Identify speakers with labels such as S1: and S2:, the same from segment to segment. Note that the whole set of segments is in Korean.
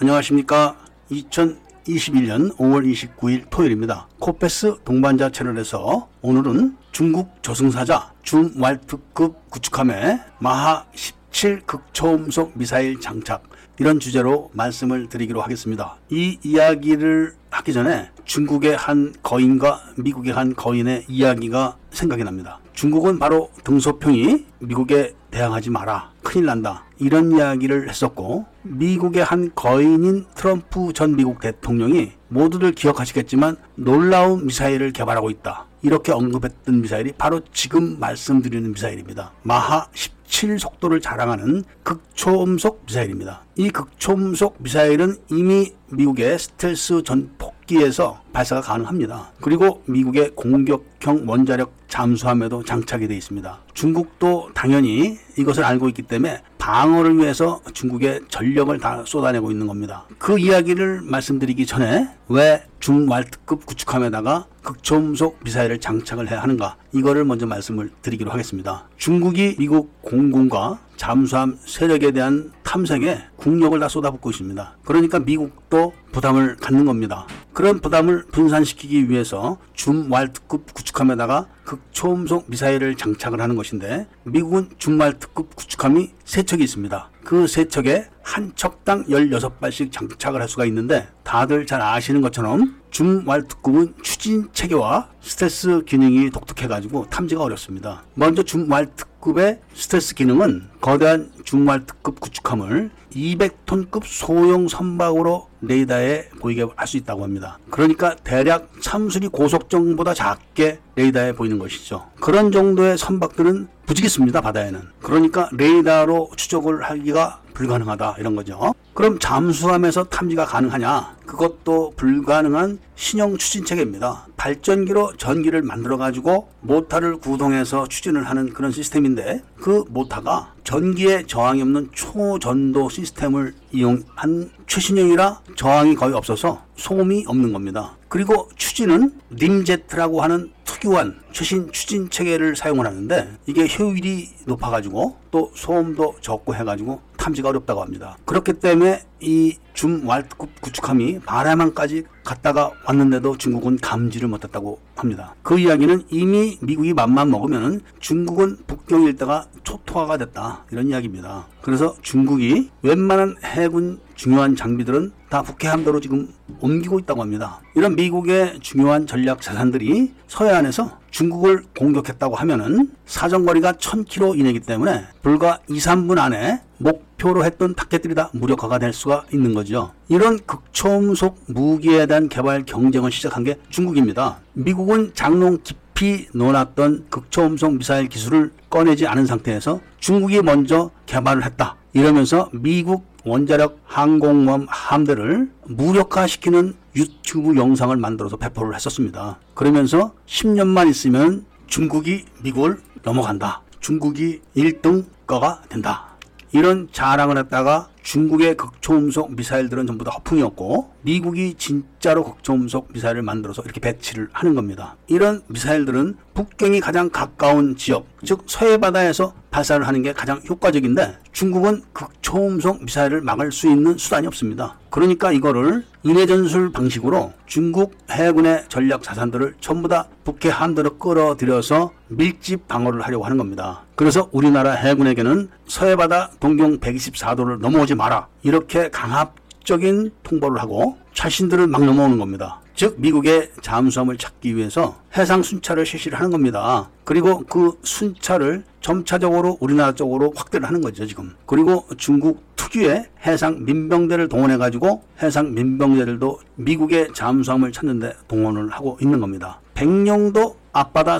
S1: 안녕하십니까. 2021년 5월 29일 토요일입니다. 코페스 동반자 채널에서 오늘은 중국 저승사자 줌왈트급 구축함에 마하 17 극초음속 미사일 장착 이런 주제로 말씀을 드리기로 하겠습니다. 이 이야기를 하기 전에 중국의 한 거인과 미국의 한 거인의 이야기가 생각이 납니다. 중국은 바로 등소평이 미국에 대항하지 마라. 큰일 난다. 이런 이야기를 했었고, 미국의 한 거인인 트럼프 전 미국 대통령이 모두들 기억하시겠지만 놀라운 미사일을 개발하고 있다. 이렇게 언급했던 미사일이 바로 지금 말씀드리는 미사일입니다. 마하 17 속도를 자랑하는 극초음속 미사일입니다. 이 극초음속 미사일은 이미 미국의 스텔스 전폭기에서 발사가 가능합니다. 그리고 미국의 공격형 원자력 잠수함에도 장착이 되어 있습니다. 중국도 당연히 이것을 알고 있기 때문에 방어를 위해서 중국의 전력을 다 쏟아내고 있는 겁니다. 그 이야기를 말씀드리기 전에 왜 중왈트급 구축함에다가 극초음속 미사일을 장착을 해야 하는가 이거를 먼저 말씀을 드리기로 하겠습니다. 중국이 미국 공군과 잠수함 세력에 대한 탐색에 국력을 다 쏟아붓고 있습니다. 그러니까 미국도 부담을 갖는 겁니다. 그런 부담을 분산시키기 위해서 줌 왈트급 구축함에다가 극초음속 미사일을 장착을 하는 것인데 미국은 줌 왈트급 구축함이 세 척이 있습니다. 그 세 척에 한 척당 16발씩 장착을 할 수가 있는데 다들 잘 아시는 것처럼 줌왈트급은 추진 체계와 스텔스 기능이 독특해가지고 탐지가 어렵습니다. 먼저 줌왈트 급의 스텔스 기능은 거대한 줌왈트급 구축함을 200톤급 소형 선박으로 레이더에 보이게 할 수 있다고 합니다. 그러니까 대략 참수리 고속정보다 작게 레이더에 보이는 것이죠. 그런 정도의 선박들은 부지기수입니다 바다에는. 그러니까 레이더로 추적을 하기가 불가능하다 이런 거죠. 그럼 잠수함에서 탐지가 가능하냐? 그것도 불가능한 신형 추진 체계입니다. 발전기로 전기를 만들어 가지고 모터를 구동해서 추진을 하는 그런 시스템인데 그 모터가 전기에 저항이 없는 초전도 시스템을 이용한 최신형이라 저항이 거의 없어서 소음이 없는 겁니다. 그리고 추진은 림제트라고 하는 특유한 최신 추진 체계를 사용을 하는데 이게 효율이 높아가지고 또 소음도 적고 해가지고 탐지가 어렵다고 합니다. 그렇기 때문에 이 줌왈트급 구축함이 바라만까지 갔다가 왔는데도 중국은 감지를 못했다고 합니다. 그 이야기는 이미 미국이 맘만 먹으면 중국은 북경 일대가 초토화가 됐다 이런 이야기입니다. 그래서 중국이 웬만한 해군 중요한 장비들은 다 북해 함도로 지금 옮기고 있다고 합니다. 이런 미국의 중요한 전략 자산들이 서해안에서 중국을 공격했다고 하면은 사정거리가 1000km 이내이기 때문에 불과 2, 3분 안에 목표로 했던 타켓들이 다 무력화가 될 수가 있는 거죠. 이런 극초음속 무기에 대한 개발 경쟁을 시작한 게 중국입니다. 미국은 장롱 깊이 넣어놨던 극초음속 미사일 기술을 꺼내지 않은 상태에서 중국이 먼저 개발을 했다. 이러면서 미국 원자력 항공모함 함대를 무력화시키는 유튜브 영상을 만들어서 배포를 했었습니다. 그러면서 10년만 있으면 중국이 미국을 넘어간다. 중국이 1등거가 된다. 이런 자랑을 했다가 중국의 극초음속 미사일들은 전부 다 허풍이었고 미국이 진짜로 극초음속 미사일을 만들어서 이렇게 배치를 하는 겁니다. 이런 미사일들은 북경이 가장 가까운 지역, 즉 서해 바다에서 발사를 하는 게 가장 효과적인데 중국은 극초음속 미사일을 막을 수 있는 수단이 없습니다. 그러니까 이거를 인해전술 방식으로 중국 해군의 전략 자산들을 전부 다 북해 함대로 끌어들여서 밀집 방어를 하려고 하는 겁니다. 그래서 우리나라 해군에게는 서해바다 동경 124도를 넘어오지 마라. 이렇게 강압적인 통보를 하고 자신들을 막 넘어오는 겁니다. 즉 미국의 잠수함을 찾기 위해서 해상 순찰을 실시를 하는 겁니다. 그리고 그 순찰을 점차적으로 우리나라 쪽으로 확대를 하는 거죠 지금. 그리고 중국 특유의 해상 민병대를 동원해 가지고 해상 민병대들도 미국의 잠수함을 찾는데 동원을 하고 있는 겁니다. 백령도 앞바다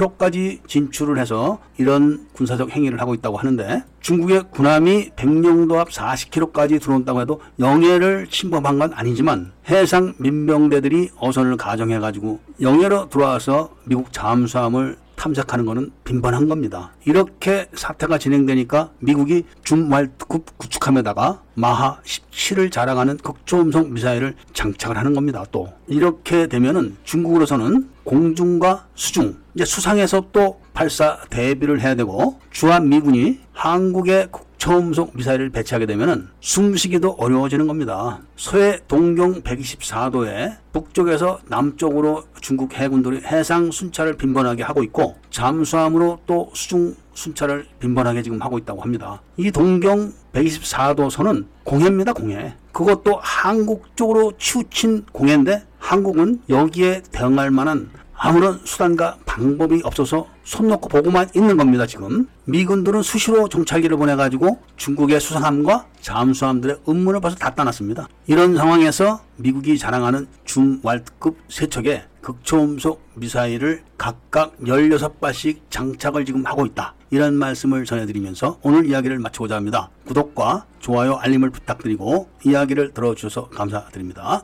S1: 40km까지 진출을 해서 이런 군사적 행위를 하고 있다고 하는데 중국의 군함이 백령도 앞 40km까지 들어온다고 해도 영해를 침범한 건 아니지만 해상 민병대들이 어선을 가정해 가지고 영해로 들어와서 미국 잠수함을 탐색하는 것은 빈번한 겁니다. 이렇게 사태가 진행되니까 미국이 줌왈트급 구축함에다가 마하 17을 자랑하는 극초음속 미사일을 장착을 하는 겁니다. 또 이렇게 되면은 중국으로서는 공중과 수중 이제 수상에서 또 발사 대비를 해야 되고 주한 미군이 한국의 극초음속 미사일을 배치하게 되면 숨쉬기도 어려워지는 겁니다. 서해 동경 124도에 북쪽에서 남쪽으로 중국 해군들이 해상 순찰을 빈번하게 하고 있고 잠수함으로 또 수중 순찰을 빈번하게 지금 하고 있다고 합니다. 이 동경 124도 선은 공해입니다, 공해. 그것도 한국 쪽으로 치우친 공해인데 한국은 여기에 대응할 만한 아무런 수단과 방법이 없어서 손 놓고 보고만 있는 겁니다, 지금. 미군들은 수시로 정찰기를 보내가지고 중국의 수상함과 잠수함들의 음문을 벌써 다 따놨습니다. 이런 상황에서 미국이 자랑하는 중왈급 세 척의 극초음속 미사일을 각각 16발씩 장착을 지금 하고 있다. 이런 말씀을 전해드리면서 오늘 이야기를 마치고자 합니다. 구독과 좋아요, 알림을 부탁드리고 이야기를 들어주셔서 감사드립니다.